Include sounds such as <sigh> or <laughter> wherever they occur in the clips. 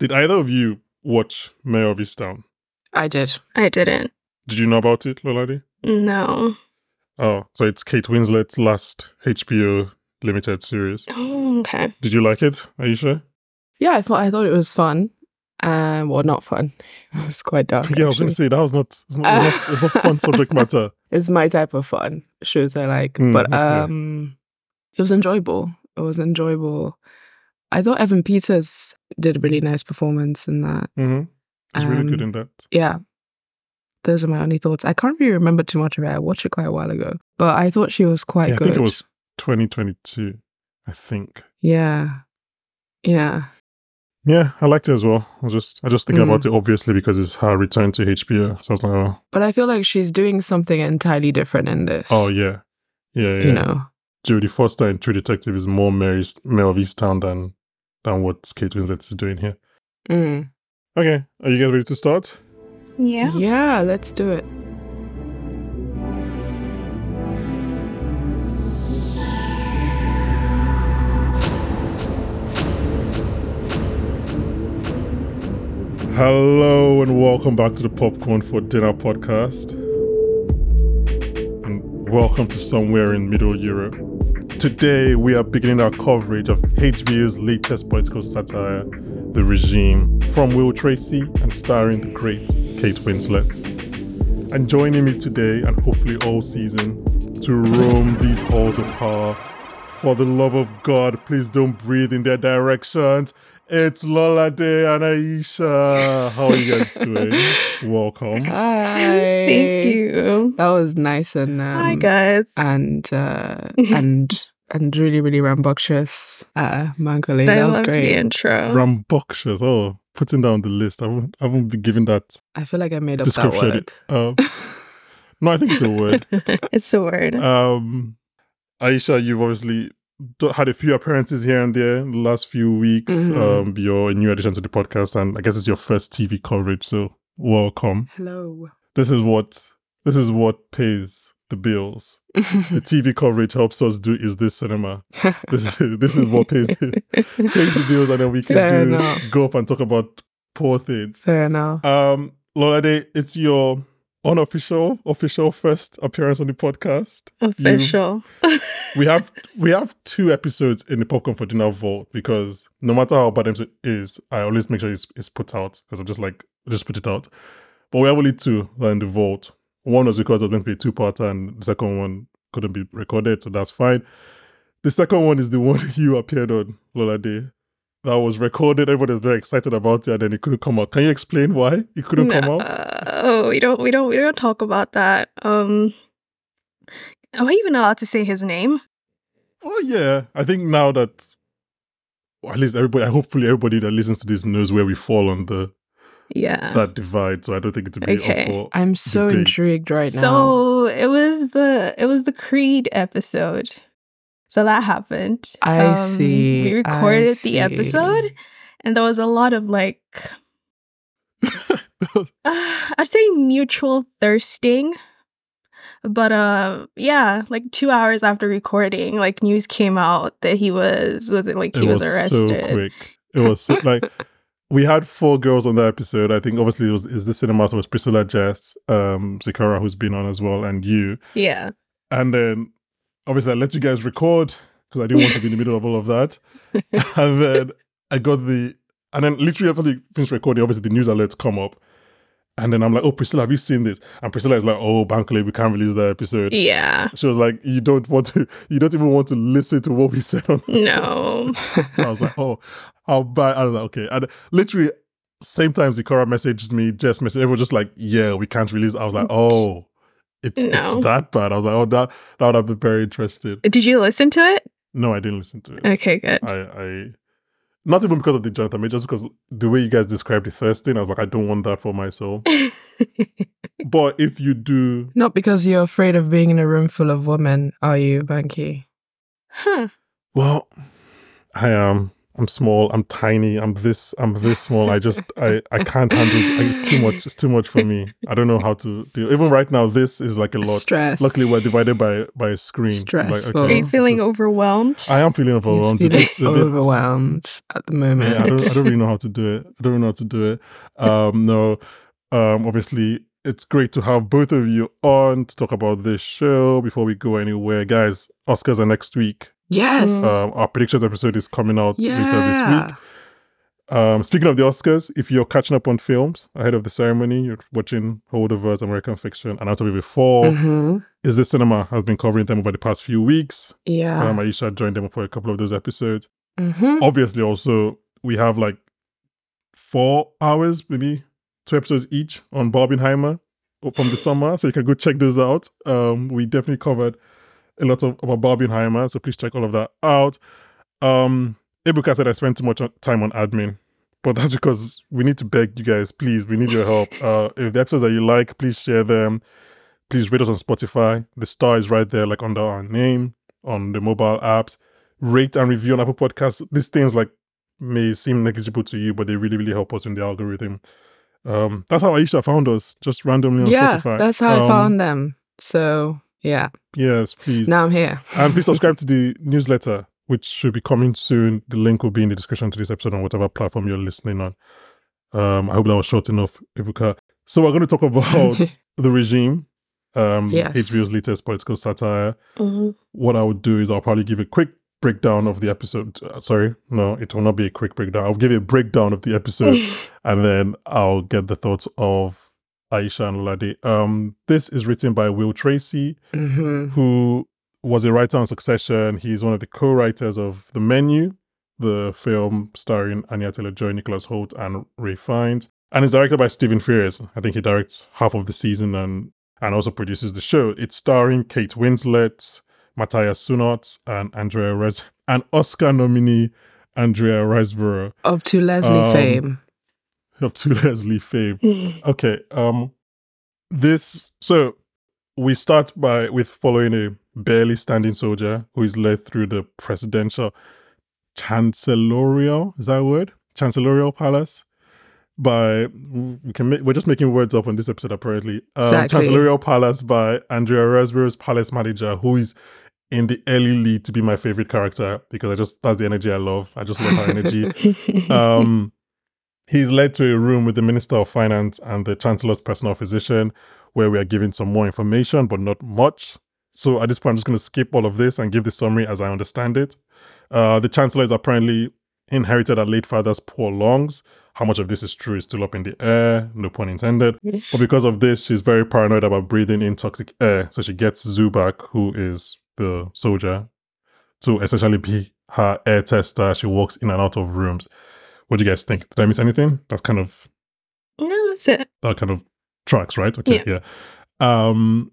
Did either of you watch Mare of Easttown? I did. I didn't. Did you know about it, Lolade? No. Oh, so it's Kate Winslet's last HBO limited series. Oh, okay. Did you like it, Ayisha? Yeah, I thought I thought it was fun. Um, well, not fun. <laughs> It was quite dark. Yeah, I was going to say that was not, it's not, it's not, it's not fun subject matter. <laughs> It's my type of fun shows I like, Mm, but okay. um, it was enjoyable. It was enjoyable. I thought Evan Peters did a really nice performance in that. hmm It's really good Um, in that. Yeah, those are my only thoughts. I can't really remember too much of it. I watched it quite a while ago, but I thought she was quite Yeah, I good. think it was 2022. I think. Yeah, yeah. Yeah, I liked it as well. I was just, I just thinking Mm. about it obviously because it's her return to HBO. So I was like, oh, But I feel like she's doing something entirely different in this. oh yeah, yeah, yeah. you know. Jodie Foster in True Detective is more Mary's of Easttown than than what Kate Winslet is doing here. Mm. Okay, are you guys ready to start? Yeah. Yeah, let's do it. Hello and welcome back to the Popcorn for Dinner podcast. And welcome to Somewhere in Middle Europe. Today we are beginning our coverage of HBO's latest political satire, The Regime, from Will Tracy and starring the great Kate Winslet. And joining me today and hopefully all season to roam these halls of power. For the love of God, please don't breathe in their directions. It's Lolade and Ayisha. How are you guys <laughs> doing? Welcome. Hi. Thank you. That was nice and um, Hi, guys. and uh, <laughs> and and really really rambunctious, uh, Bankole. I That was loved the intro. Rambunctious. Oh, putting down the list. I haven't, I haven't been given that I feel like I made up that description. word. Um, no, I think it's a word. <laughs> it's a word. Um, Ayisha, you've obviously d- had a few appearances here and there in the last few weeks. Mhm. Um, you're a new addition to the podcast, and I guess it's your first TV coverage. So welcome. Hello. This is what this is what pays the bills. The <laughs> TV coverage helps us do is this cinema. <laughs> This is, this is what pays the, pays the bills, and then we can Fair do enough. go up and talk about poor things. Fair enough. Um, Lolade, it's your unofficial, official first appearance on the podcast. Oh, official. <laughs> We have we have two episodes in the Popcorn for Dinner vault because no matter how bad it is, I always make sure it's, it's put out because I'm just like just put it out. But we have only two that are in the vault. One was because it was meant to be two parter, and the second one couldn't be recorded, so that's fine. The second one is the one <laughs> you appeared on Lolade. That was recorded. Everybody's very excited about it, and then it couldn't come out. Can you explain why it couldn't come out? Oh, we don't, we don't, we don't talk about that. Um, am I even allowed to say his name? Oh yeah, I think now that well, at least everybody, hopefully everybody that listens to this knows where we fall on the Yeah. that divide. So I don't think it would be Okay. up. I'm so debate. intrigued right now. so it was the it was the Creed episode. So that happened. Um, I see, We I recorded see. the episode, and there was a lot of like uh, <laughs> <sighs> I'd say mutual thirsting. But uh yeah, like two hours after recording, like news came out that he was was it like he it was, was arrested. so quick. It was so, like <laughs> we had four girls on that episode. I think obviously it was is the cinema. So it was Priscilla Jess, um, Zikora who's been on as well, and you. Yeah. And then obviously I let you guys record because I didn't want to be in the middle of all of that. <laughs> and then I got the and then literally after we finished recording, obviously the news alerts come up. And then I'm like, oh Priscilla, have you seen this? And Priscilla is like, oh Bankole, we can't release that episode. Yeah. She was like, you don't want to, you don't even want to listen to what we said on No. <laughs> I was like, oh, how bad? I was like, okay. And literally, same time Zikora messaged me, Jess messaged, everyone was just like, yeah, we can't release. I was like, oh, it's it's that bad. I was like, oh, that that would have been very interesting. Did you listen to it? No, I didn't listen to it. Okay, good. I, I, not even because of the Jonathan, Majors, just because the way you guys described the first thing, I was like, I don't want that for my soul. <laughs> but if you do, Not because you're afraid of being in a room full of women, are you, Banky? huh. well, I am. I'm small, I'm tiny, I'm this, I'm this small. I just, I, I can't handle. It's too much. It's too much for me. I don't know how to deal. Even right now, this is like a lot. Stress. Luckily, we're divided by by a screen. Stressful. Are you this feeling is- overwhelmed? I am feeling He's overwhelmed. feeling It's a bit- overwhelmed at the moment. yeah, I don't, I don't really know how to do it. I don't really know how to do it. Um, no, um, obviously, it's great to have both of you on to talk about this show before we go anywhere. Guys, Oscars are next week. Yes. Um, our predictions episode is coming out later this week. Um, speaking of the Oscars, if you're catching up on films ahead of the ceremony, you're watching Holdovers, American Fiction, and Out of 4, Mhm. Is This Cinema has been covering them over the past few weeks. Yeah. Um, Ayisha joined them for a couple of those episodes. Mhm. obviously also we have like four hours maybe two episodes each on barbenheimer from the summer so you can go check those out um we definitely covered a lot of about barbenheimer so please check all of that out um Ibuka said i spent too much time on admin but that's because we need to beg you guys please we need your help <laughs> uh if the episodes that you like please share them please rate us on spotify the star is right there like under our name on the mobile apps rate and review on Apple Podcasts. These things like may seem negligible to you, but they really, really help us in the algorithm. Um, that's how Ayisha found us, just randomly on yeah, Spotify. that's how I Um, found them. So yeah, Yes, please. now I'm here. and please <laughs> subscribe to the newsletter, which should be coming soon. The link will be in the description to this episode on whatever platform you're listening on. Um, I hope that was short enough, Ibuka. So we're going to talk about <laughs> the regime, um, Yes. HBO's latest political satire. Mhm. what I would do is I'll probably give a quick breakdown of the episode. Uh, sorry, no, it will not be a quick breakdown. I'll give you a breakdown of the episode <laughs> and then I'll get the thoughts of Ayisha and Lade. Um, this is written by Will Tracy, hmm who was a writer on Succession. He's one of the co-writers of The Menu, the film starring Anya Taylor-Joy, Nicholas Hoult, and Ralph Fiennes, and is directed by Stephen Frears. I think he directs half of the season and and also produces the show. It's starring Kate Winslet, Matthias Schoenaerts, and Andrea Res and Oscar nominee Andrea Riseborough Of to Leslie Um, fame. Of two <laughs> Leslie fame. <laughs> Okay. Um this so we start by with following a barely standing soldier who is led through the presidential chancellorial is that a word? Chancellorial palace by we can make, we're just making words up on this episode apparently. Um, Exactly. Chancellorial Palace by Andrea Riseborough's palace manager who is in the early lead to be my favorite character because I just that's the energy I love. I just love her energy <laughs> um, he's led to a room with the Minister of Finance and the Chancellor's personal physician, where we are given some more information, but not much. So at this point, I'm just going to skip all of this and give the summary as I understand it. Uh, the Chancellor is apparently inherited her late father's poor lungs. How much of this is true is still up in the air, no pun intended. But because of this, she's very paranoid about breathing in toxic air. So she gets Zubak, who is the soldier, to essentially be her air tester. She walks in and out of rooms. What do you guys think? Did I miss anything? That's kind of no, that's it. that kind of tracks, right? Okay, yeah. Um,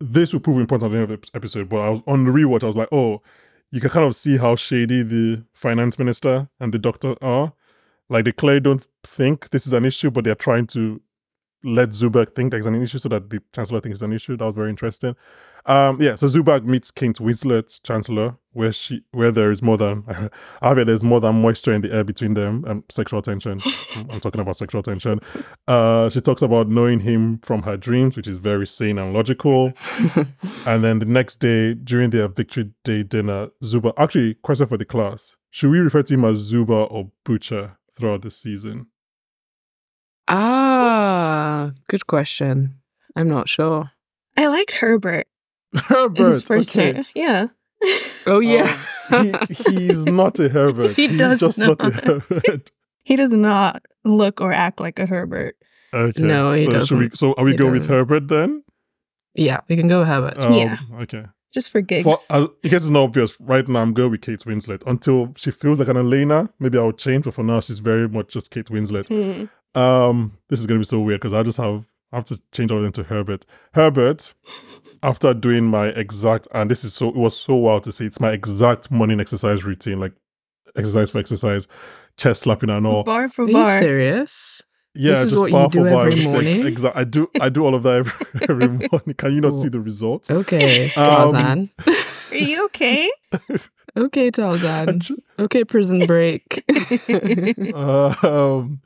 this will prove important at the end of the episode, but I was on the rewatch. I was like, oh, you can kind of see how shady the finance minister and the doctor are. Like they clearly don't think this is an issue, but they're trying to let Zubak think there's an issue so that the chancellor thinks it's an issue. That was very interesting. Um, yeah, so Zubak meets Kate Winslet's chancellor, where she where there is more than <laughs> I mean, there's more than moisture in the air between them and sexual tension. <laughs> I'm talking about sexual tension. Uh, she talks about knowing him from her dreams, which is very sane and logical. <laughs> and then the next day, during their victory day dinner, Zuba actually question for the class: Should we refer to him as Zuba or Butcher throughout the season? Ah, good question. I'm not sure. I liked Herbert. Herbert. His first okay. name. Yeah. Oh yeah. Um, he, he's <laughs> not a Herbert. He he's does just not, a. Herbert. <laughs> He does not look or act like a Herbert. Okay. No, he so should we? doesn't. So are we He going with doesn't. Herbert then? yeah, we can go with Herbert. Um, Yeah. Okay. Just for gigs. For, uh, in case it's not obvious, right now I'm going with Kate Winslet until she feels like an Elena. Maybe I'll change, but for now she's very much just Kate Winslet. Hmm. Um, this is gonna be so weird because I just have I have to change all of them to Herbert. Herbert, after doing my exact and this is so it was so wild to see. It's my exact morning exercise routine, like exercise for exercise, chest slapping and all. Bar for Are you bar. serious? Yeah, This is just what you bar do for bar. every morning? exa- I do I do all of that every, <laughs> every <laughs> morning. Can you not Cool. see the results? Okay, <laughs> Um, Are you okay? Okay, Tarzan. okay, Prison Break. uh, um,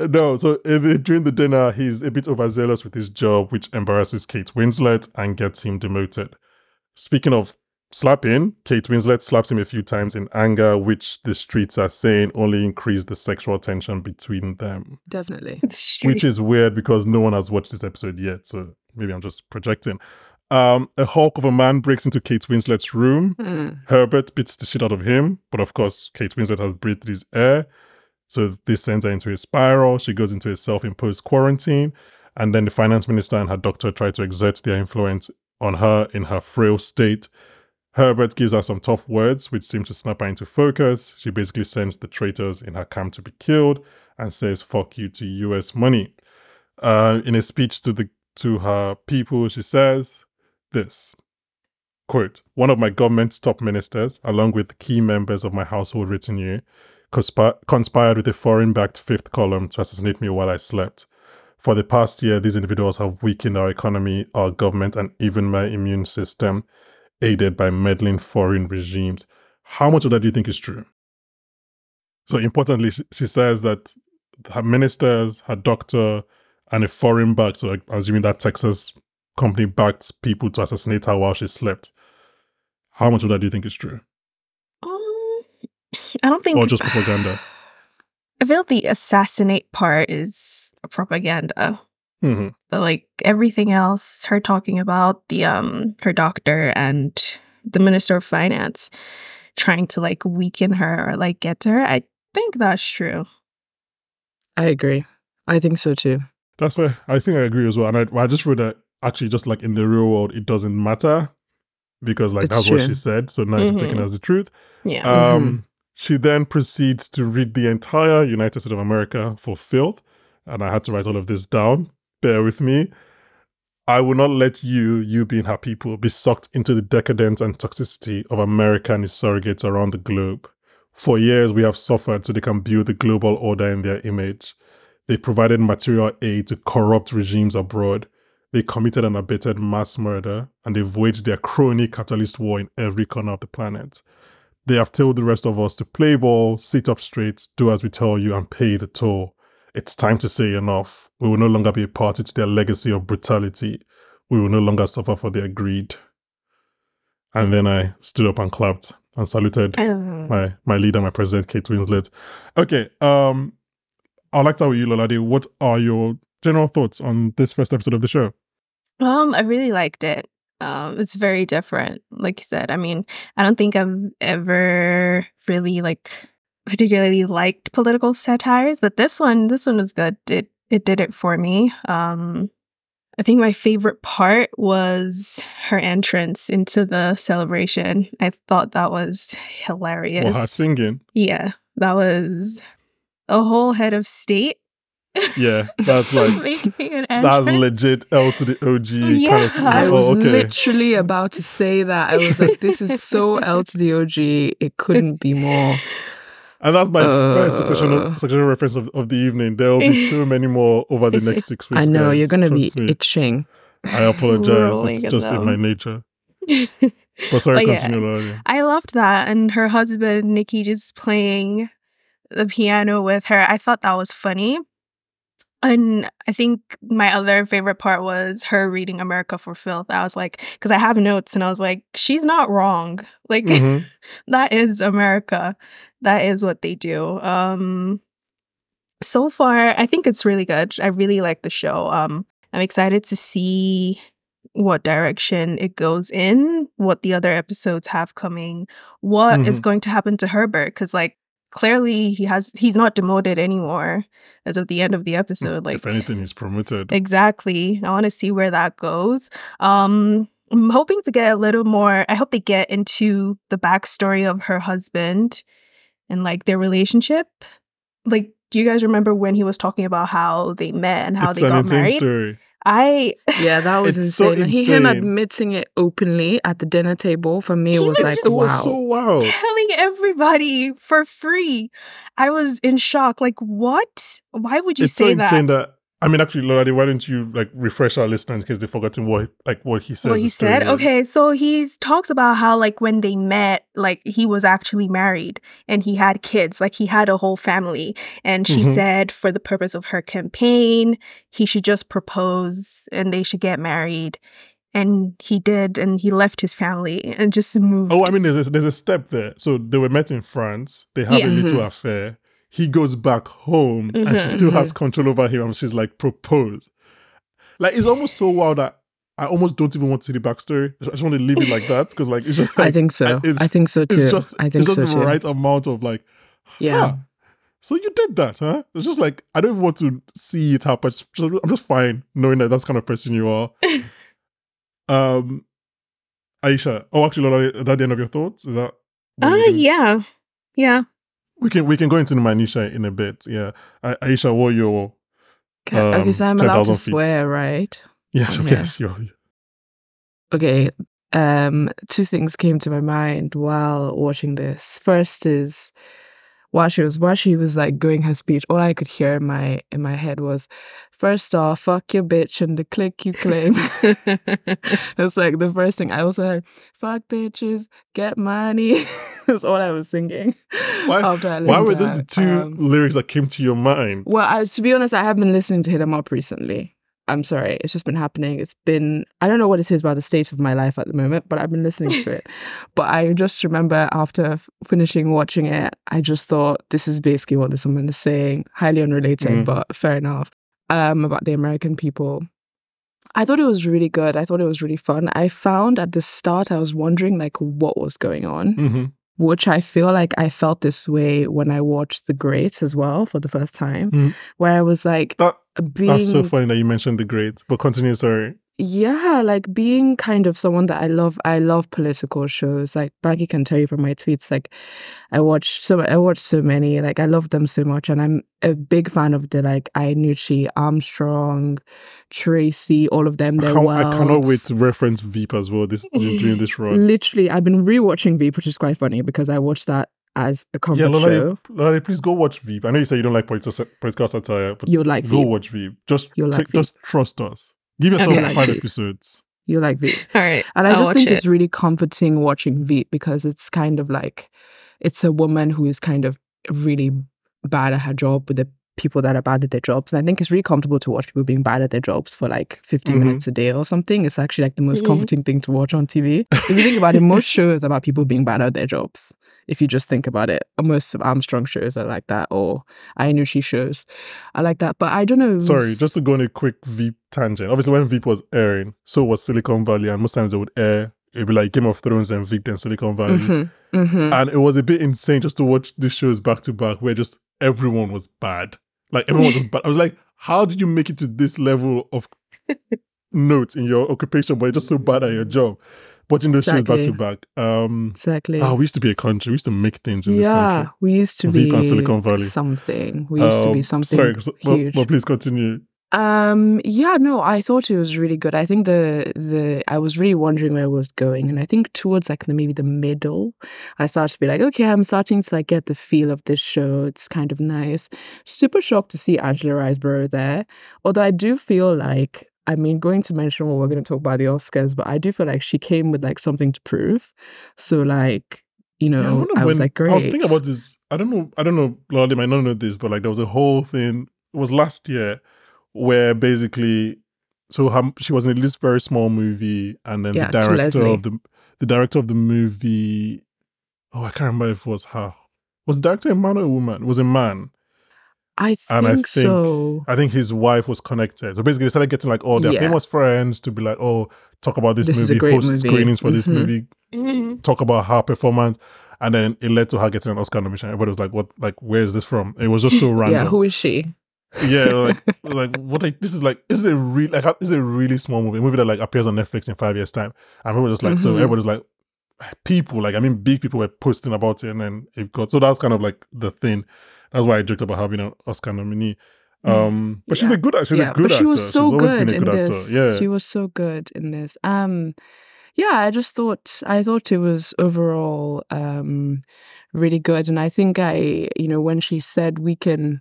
no, so in, during the dinner, he's a bit overzealous with his job, which embarrasses Kate Winslet and gets him demoted. Speaking of slapping, Kate Winslet slaps him a few times in anger, which the streets are saying only increased the sexual tension between them. Definitely. <laughs> Which is weird because no one has watched this episode yet, so maybe I'm just projecting. Um, a hulk of a man breaks into Kate Winslet's room. Mm. Herbert beats the shit out of him, but of course, Kate Winslet has breathed his air. So this sends her into a spiral. She goes into a self imposed quarantine. And then the finance minister and her doctor try to exert their influence on her in her frail state. Herbert gives her some tough words, which seem to snap her into focus. She basically sends the traitors in her camp to be killed and says, fuck you to US money. Uh, in a speech to the to her people, she says this quote, one of my government's top ministers, along with key members of my household retinue, conspi- conspired with a foreign backed fifth column to assassinate me while I slept. For the past year, these individuals have weakened our economy, our government, and even my immune system, aided by meddling foreign regimes. How much of that do you think is true? So, importantly, she, she says that her ministers, her doctor, and a foreign backed, so assuming that Texas company backed people to assassinate her while she slept. How much of that do you think is true? I don't think. Or just propaganda? I feel the assassinate part is propaganda. hmm But like everything else, her talking about the um her doctor and the minister of finance trying to like weaken her or like get to her, I think that's true. I agree. I think so too. That's fair. I think I agree as well. And I, I just wrote that actually, just like in the real world, it doesn't matter because like It's that's what she said. So now it's taken Mhm. as the truth. Yeah. Um, She then proceeds to read the entire United States of America for filth. And I had to write all of this down. Bear with me. I will not let you, you being her people, be sucked into the decadence and toxicity of America and its surrogates around the globe. For years, we have suffered so they can build the global order in their image. They provided material aid to corrupt regimes abroad. They committed and abetted mass murder, and they've waged their crony capitalist war in every corner of the planet. They have told the rest of us to play ball, sit up straight, do as we tell you, and pay the toll. It's time to say enough. We will no longer be a party to their legacy of brutality. We will no longer suffer for their greed. And then I stood up and clapped and saluted <laughs> my my leader, my president, Kate Winslet. Okay, um, I'd like to start with you, Lolade. What are your general thoughts on this first episode of the show? Um, I really liked it. Um, it's very different. Like you said, I mean, I don't think I've ever really like particularly liked political satires, but this one, this one was good. It it did it for me. Um, I think my favorite part was her entrance into the celebration. I thought that was hilarious. Well, her singing. Yeah, that was a whole head of state. Yeah, that's like <laughs> that's legit L to the OG kind of singing. I Oh, was okay. literally about to say that. I was like, this is so L to the OG. It couldn't be more. And that's my first Uh. sectional, sectional reference of, of the evening. There will be so <laughs> many more over the next six weeks. I know guys. you're going to be me. itching. I apologize. It's in just in my nature. <laughs> But sorry, But yeah. continue, Lolade. I loved that. And her husband, Nikki, just playing the piano with her. I thought that was funny. And I think my other favorite part was her reading America for Filth. I was like, because I have notes and I was like, she's not wrong. <laughs> Like, Mhm. <laughs> that is America. That is what they do. Um so far, I think it's really good. I really like the show. Um I'm excited to see what direction it goes in, what the other episodes have coming, what is Mhm. going to happen to Herbert cuz like clearly he has he's not demoted anymore as of the end of the episode like if anything, he's promoted. Exactly. I want to see where that goes. Um, I'm hoping to get a little more. I hope they get into the backstory of her husband and like their relationship. Like, do you guys remember when he was talking about how they met and how it's they got married? story. I <laughs> Yeah, that was It's so insane. He him admitting it openly at the dinner table for me He was was like, just- It was wow. so wild. telling everybody for free. I was in shock. Like, what? Why would you it's say insane that? that I mean, actually, Lolade, why don't you like refresh our listeners in case they've forgotten what like what he says? what he said is? okay so he talks about how like when they met like he was actually married and he had kids like he had a whole family and she Mhm. said for the purpose of her campaign he should just propose and they should get married and he did and he left his family and just moved Oh, I mean, there's a, there's a step there. So they were met in France. They have Yeah. a little Mhm. affair. He goes back home, and she still has control over him. And she's like, propose. Like it's almost so wild that I almost don't even want to see the backstory. I just want to leave it like that because, like, it's just. <laughs> Like, I think so. I think so too. It's just. I think it's just so the too. right amount of like. Yeah. huh, so you did that, huh? It's just like I don't even want to see it happen. I'm just fine knowing that that's the kind of person you are. <laughs> um, Ayisha. Oh, actually, Lola, is that the end of your thoughts? Is that? what uh yeah yeah We can we can go into the minutia in a bit. Yeah, A- Ayisha, what are your Ca- okay, um, so I'm allowed to feet. swear, right? yes, Yeah. yes, <laughs> your Okay. Um, two things came to my mind while watching this. First is while she was while she was like going her speech, all I could hear in my in my head was, first off, fuck your bitch and the click you claim. <laughs> It's like the first thing I also heard, fuck bitches, get money. <laughs> That's all I was singing. Why- Why were those the two Um, lyrics that came to your mind? well, I, to be honest, I have been listening to Hit 'em Up recently. I'm sorry. It's just been happening. It's been, I don't know what it is about the state of my life at the moment, but I've been listening to it. <laughs> But I just remember after f- finishing watching it, I just thought this is basically what this woman is saying. Highly unrelated, Mhm. but fair enough. Um, about the American people. I thought it was really good. I thought it was really fun. I found at the start, I was wondering like what was going on hmm which I feel like I felt this way when I watched The Great as well for the first time, Mm. where I was like That being that's so funny that you mentioned the great. But continue. Sorry. Yeah, like being kind of someone that I love. I love political shows. Like Maggie can tell you from my tweets, like I watch so I watch so many. Like I love them so much, and I'm a big fan of the like Iannucci, Armstrong, Tracy, all of them. I, They're can't, I cannot wait to reference Veep as well. This <laughs> during this run. Literally, I've been rewatching Veep, which is quite funny because I watched that as a comfort Yeah, show. Lola, please go watch Veep. I know you say you don't like political, political satire, but You'll like go Veep. watch Veep. Just You'll like Veep. just trust us. Give yourself You'll like five episodes. You like Veep. all right And I I'll just think it. it's really comforting watching Veep because it's kind of like it's a woman who is kind of really bad at her job with the people that are bad at their jobs. And I think it's really comfortable to watch people being bad at their jobs for like 15 Mhm. minutes a day or something. It's actually like the most Mhm. comforting thing to watch on TV. if you think about it, most <laughs> shows about people being bad at their jobs. If you just think about it, most of Armstrong shows are like that, or Iannucci shows are like that. But I don't know. Sorry, just to go on a quick Veep tangent. Obviously, when Veep was airing, so was Silicon Valley, and most times they would air it'd be like Game of Thrones and Veep and Silicon Valley. Mhm, mhm. And it was a bit insane just to watch these shows back to back where just everyone was bad. Like everyone was <laughs> bad. I was like, how did you make it to this level of <laughs> note in your occupation, but you're just so bad at your job? Watching those shows back to back. Um exactly. oh, we used to be a country. We used to make things in this country. yeah, we used to Veep be Silicon Valley. something. We used to be Um, something Sorry, huge. well, please continue. Um, yeah, no, I thought it was really good. I think the the I was really wondering where it was going, and I think towards like the maybe the middle, I started to be like, okay, I'm starting to like get the feel of this show. It's kind of nice. Super shocked to see Angela Riseborough there, although I do feel like. I mean, going to mention what we're going to talk about the Oscars, but I do feel like she came with like something to prove. So, like, you know, I, wonder was like, great. I was thinking about this. I don't know. I don't know. They might not know this, but like there was a whole thing. It was last year where basically, so her, she was in this very small movie, and then Yeah, the director of the the director of the movie. Oh, I can't remember if it was her. Was the director a man or a woman? It was a man. I think, and I think- so. I think his wife was connected. So basically, they started getting like all their Yeah. famous friends to be like, oh, talk about this, This movie, host movie. screenings for this Mhm. movie, Mhm. talk about her performance, and then it led to her getting an Oscar nomination. Everybody was like, "What? Like, where is this from?" It was just so <laughs> random. Yeah, who is she? yeah, like, <laughs> like what? Like, this is like this is a real like this is a really small movie, a movie that like appears on Netflix in five years time, and people were just like, so Mhm. everybody's like, people like I mean, big people were posting about it, and then it got so that's kind of like the thing. That's why I joked about her being an Oscar nominee. Um, but she's a good actor. she's yeah, a good but she actor. was so she's always good been a in good actor. this. Yeah. she was so good in this. Um, yeah, I just thought I thought it was overall um really good, and I think I, you know, when she said we can,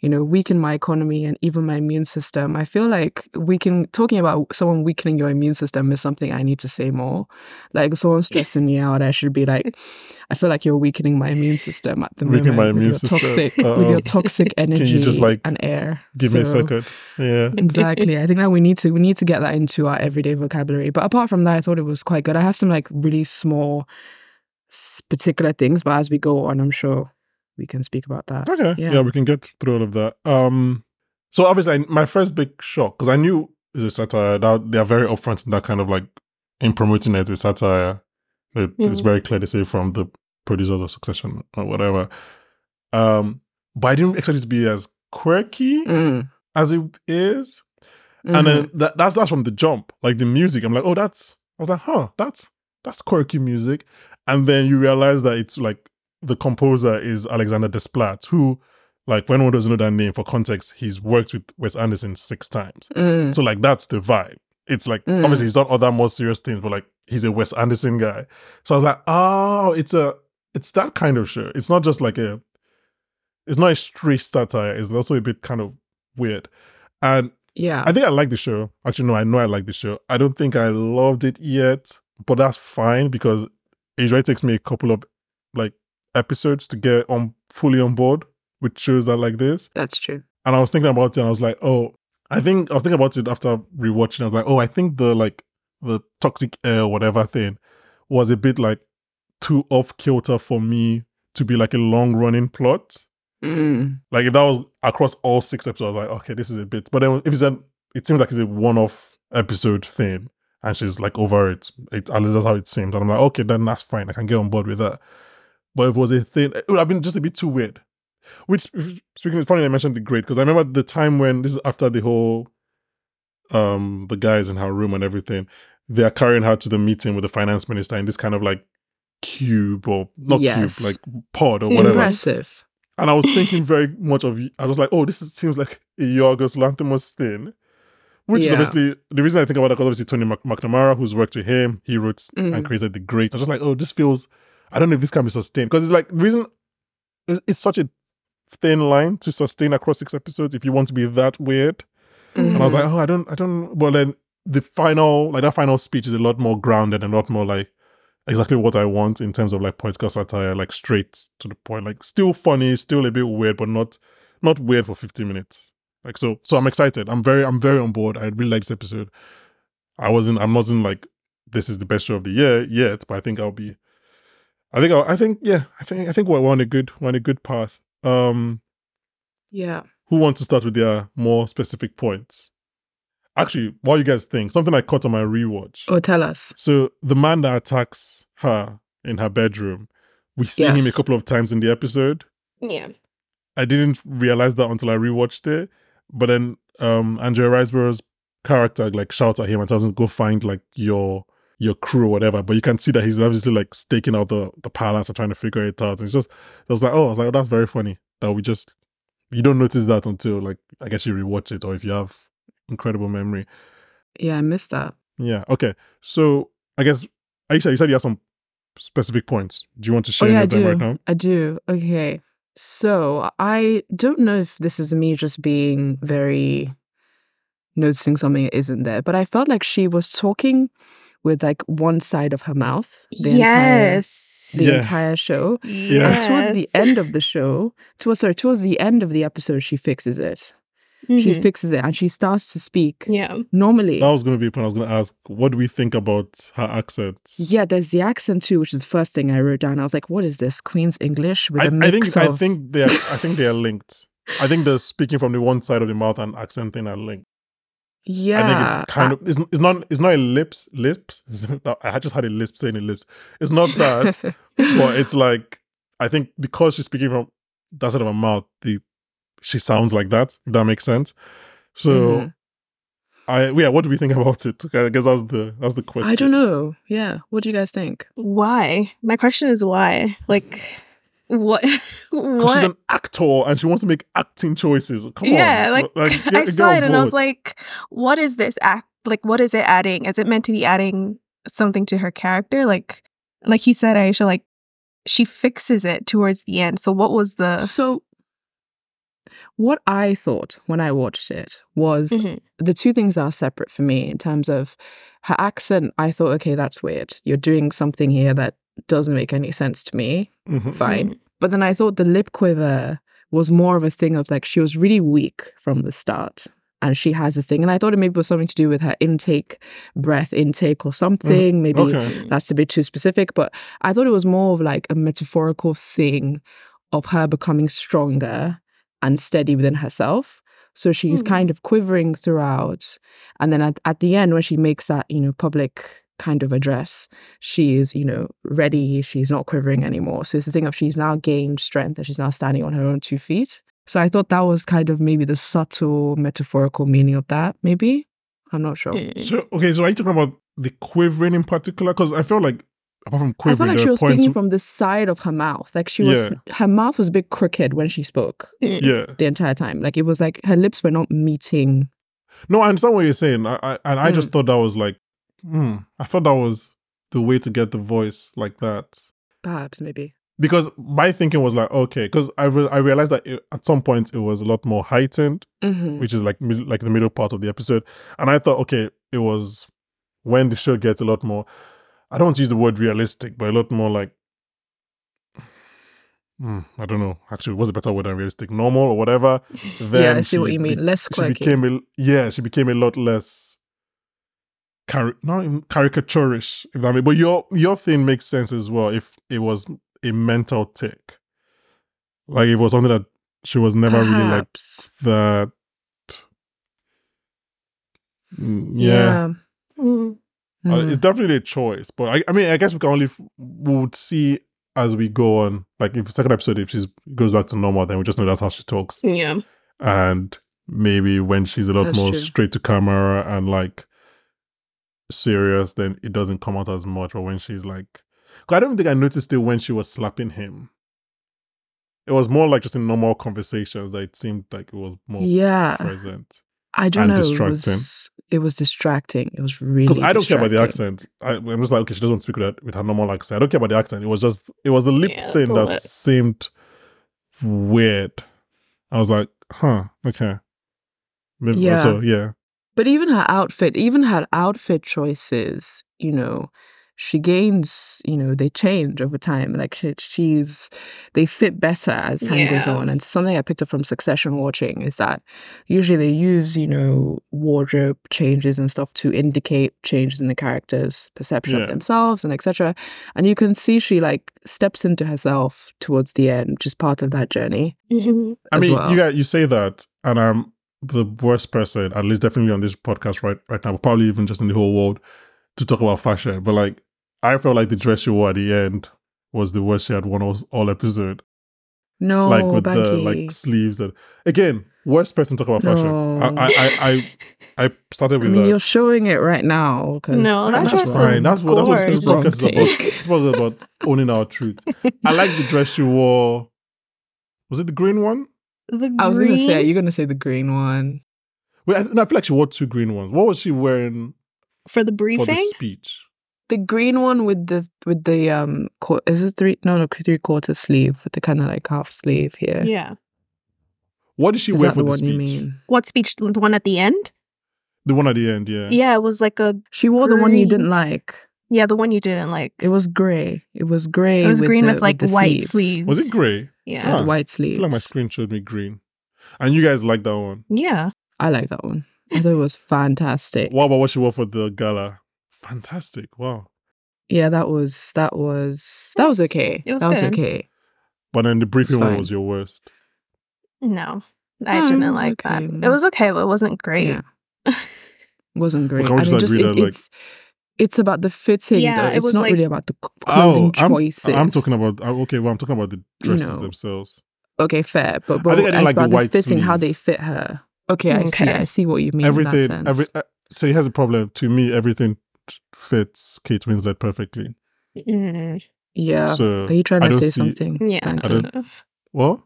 you know, weaken my economy and even my immune system. I feel like we can talking about someone weakening your immune system is something I need to say more. Like if someone's stressing me out, I should be like, <laughs> I feel like you're weakening my immune system at the Weakening moment. my with immune your system. Toxic, with your <laughs> toxic energy just, like, and air. Give me a So- second. Yeah. <laughs> exactly. I think that we need to we need to get that into our everyday vocabulary. But apart from that, I thought it was quite good. I have some like really small particular things, but as we go on, I'm sure we can speak about that. Okay. Yeah. Yeah. we can get through all of that. Um, so obviously, my first big shock because I knew it's a satire. That they are very upfront in that kind of like in promoting it It's a satire. It, It's Mhm. very clear to say from the producers of Succession or whatever. Um, but I didn't expect it to be as quirky Mm, as it is. mhm. And then that, that's that's from the jump. Like the music, I'm like, oh, that's. I was like, huh, that's that's quirky music. And then you realize that it's like the composer is Alexander Desplat, who, like, when one doesn't know that name for context, he's worked with Wes Anderson six times. Mm, So like that's the vibe. It's like Mm. obviously he's done other more serious things, but like he's a Wes Anderson guy. So I was like, oh, it's a it's that kind of show. It's not just like a it's not a straight satire. It's also a bit kind of weird. And yeah. I think I like the show. Actually, no, I know I like the show. I don't think I loved it yet, but that's fine because it usually takes me a couple of episodes to get on fully on board with shows that like this. That's true. And I was thinking about it and I was like, oh, I think I was thinking about it after rewatching. I was like, oh, I think the like the toxic air or whatever thing was a bit like too off kilter for me to be like a long running plot. Mm, Like if that was across all six episodes, I was like, okay, this is a bit. But then if it's an, it seems like it's a one-off episode thing, and she's like over it. it at least that's how it seems. And I'm like, okay, then that's fine. I can get on board with that. But if it was a thing, it would have been just a bit too weird. Which speaking, it's funny I mentioned the great because I remember the time when this is after the whole, um, the guys in her room and everything. They are carrying her to the meeting with the finance minister in this kind of like cube or not Yes. cube, like pod or whatever. impressive. And I was thinking <laughs> very much of, I was like, oh, this is, seems like a Yorgos Lanthimos thing. Which is obviously, the reason I think about it, because obviously Tony Mc- McNamara, who's worked with him, he wrote Mm. and created The Great. I was just like, oh, this feels, I don't know if this can be sustained. Because it's like, reason, it's such a thin line to sustain across six episodes if you want to be that weird. And I was Mhm. like, oh, I don't, I don't, well, then the final, like that final speech is a lot more grounded and a lot more like, exactly what I want in terms of like political satire, like straight to the point, like still funny, still a bit weird, but not not weird for 50 minutes. Like so so I'm excited. I'm very I'm very on board. I really like this episode. I wasn't I'm not in like this is the best show of the year yet, but I think I'll be I think I'll, think yeah, I think I think we're on a good we're on a good path. Um yeah. who wants to start with their more specific points? Actually, what you guys think? Something I caught on my rewatch. Oh, tell us. So the man that attacks her in her bedroom, we see him a couple of times in the episode. Yeah. I didn't realize that until I rewatched it. But then um Andrea Riseborough's character like shouts at him and tells him go find like your your crew or whatever. But you can see that he's obviously like staking out the the palace and trying to figure it out. And it's just I was like, oh, I was like, oh, that's very funny. That we just you don't notice that until like I guess you rewatch it or if you have incredible memory. Yeah, I missed that. Yeah. Okay. So I guess Ayisha, you said you have some specific points. Do you want to share Oh share yeah, any I of them do. right now? I do. Okay. So I don't know if this is me just being very noticing something that isn't there, but I felt like she was talking with like one side of her mouth the entire the Yeah. entire show. Yeah. And towards the end of the show, towards sorry, towards the end of the episode, she fixes it. She Mhm. fixes it and she starts to speak Yeah. normally. That was going to be a point I was going to ask. What do we think about her accent? Yeah, there's the accent too, which is the first thing I wrote down. I was like, "What is this Queen's English with I, a I mix I think I think they are, I think they are linked. I think the speaking from the one side of the mouth and accent thing are linked. Yeah, I think it's kind of it's, it's not it's not a lips lips. <laughs> It's not- I just had a lisp saying a lips. It's not that, but it's <laughs> like I think because she's speaking from that side of her mouth, the she sounds like that. If that makes sense. So Mhm. I yeah, what do we think <laughs> about it? Okay, I guess that's the that's the question. I don't know. Yeah, what do you guys think? Why? My question is why? Like, what? <laughs> 'Cause what? She's an actor and she wants to make acting choices. Come yeah, on. like, <laughs> get- I saw it and I was like, what is this act? Like, what is it adding? Is it meant to be adding something to her character? Like, like he said, Ayisha, like she fixes it towards the end. So what was the? So what I thought when I watched it was Mhm. the two things are separate for me in terms of her accent. I thought, okay, that's weird. You're doing something here that doesn't make any sense to me. Mhm. Fine. But then I thought the lip quiver was more of a thing of like she was really weak from the start. And she has a thing. And I thought it maybe was something to do with her intake, breath intake or something. Maybe Okay. that's a bit too specific. But I thought it was more of like a metaphorical thing of her becoming stronger and steady within herself. So she's Hmm. kind of quivering throughout. And then at, at the end, when she makes that, you know, public kind of address, she is, you know, ready. She's not quivering anymore. So it's the thing of she's now gained strength and she's now standing on her own two feet. So I thought that was kind of maybe the subtle metaphorical meaning of that, maybe. I'm not sure. Mm. So okay, so are you talking about the quivering in particular? Because I felt like apart from I felt like she was speaking from the side of her mouth. Like she was, her mouth was a bit crooked when she spoke Mm. yeah. the entire time. Like it was like her lips were not meeting. No, I understand what you're saying. I, I and I Mm. just thought that was like, hmm. I thought that was the way to get the voice like that. Perhaps, maybe. Because my thinking was like, okay, because I re- I realized that it, at some point it was a lot more heightened, hmm which is like like the middle part of the episode, and I thought, okay, it was when the show gets a lot more. I don't want to use the word realistic, but a lot more like. Hmm, I don't know. Actually, what's a better word than realistic? Normal or whatever. <laughs> Yeah, I see what you mean. be- Less she became a yeah she became a lot less cari- not caricaturish if that makes but your your thing makes sense as well if it was a mental tick like it was something that she was never really like that Mm, yeah, Mm. Uh, Mm. it's definitely a choice but I, I mean i guess we can only f- we would see as we go on like if the second episode if she goes back to normal then we just know that's how she talks Yeah. and maybe when she's a lot That's more true. straight to camera and like serious, then it doesn't come out as much. But when she's like, 'cause I don't think I noticed it when she was slapping him. It was more like just in normal conversations it seemed like it was more yeah. present. I don't and know. It distracting. was, it was distracting. It was really. I don't care about the accent. I, I'm just like, okay, she doesn't speak with her, with her normal accent. I don't care about the accent. It was just, it was the lip Yeah, thing that lip. seemed weird. I was like, huh, okay. Maybe, Yeah. So, yeah. But even her outfit, even her outfit choices, you know, she gains, you know, they change over time. Like she, she's, they fit better as time goes on. And something I picked up from Succession watching is that usually they use, you know, wardrobe changes and stuff to indicate changes in the character's perception Yeah. of themselves and etc. And you can see she like steps into herself towards the end, which is part of that journey. Mhm. I mean, well. you got you say that, and I'm the worst person, at least definitely on this podcast right right now, but probably even just in the whole world, to talk about fashion. But like, I felt like the dress she wore at the end was the worst she had worn all, all episode. No, like with the like sleeves and again, worst person to talk about fashion. I, I I I I started I with mean, that. you're showing it right now. 'cause No, that that's fine. That's what that's what this podcast is about. This podcast is about owning our truth. I like the dress she wore. Was it the green one? The I was gonna say, you're gonna say the green one. Wait, I, no, I feel like she wore two green ones. What was she wearing for the briefing? for the speech? The green one with the with the um qu- is it three no no three quarter sleeve with the kind of like half sleeve here. yeah. What did she that wear the for the one speech? you mean? What speech? The one at the end? The one at the end, yeah. Yeah, it was like a She wore the one you didn't like. yeah, the one you didn't like. It was grey. It was grey. It was green the, with like the white sleeves. sleeves. Was it grey? Yeah. Huh. White I sleeves. feel like my screen showed me green. And you guys like that one. Yeah. I like that one. I thought it was <laughs> fantastic. What about what she wore for the gala? Fantastic. Wow. Yeah, that was that was that was okay. It was that was okay. But then the briefing one was your worst. No. I No, didn't was like that. okay. It was okay, but it wasn't great. Yeah. It <laughs> wasn't great. can we I just mean, just agree it, that, like- it's it's about the fitting. Yeah, though. it It's was not like- really about the c- clothing Oh, I'm, choices. I'm talking about uh, okay. Well, I'm talking about the dresses know, themselves. Okay, fair, but I think I didn't like the about the, white fitting, how they fit her. Okay, I see. I see what you mean. in everything, that sense. every uh, so he has a problem. To me, everything t- fits Kate Winslet perfectly. Mm, yeah. So Are you trying to say see- something? yeah. I you. don't- What?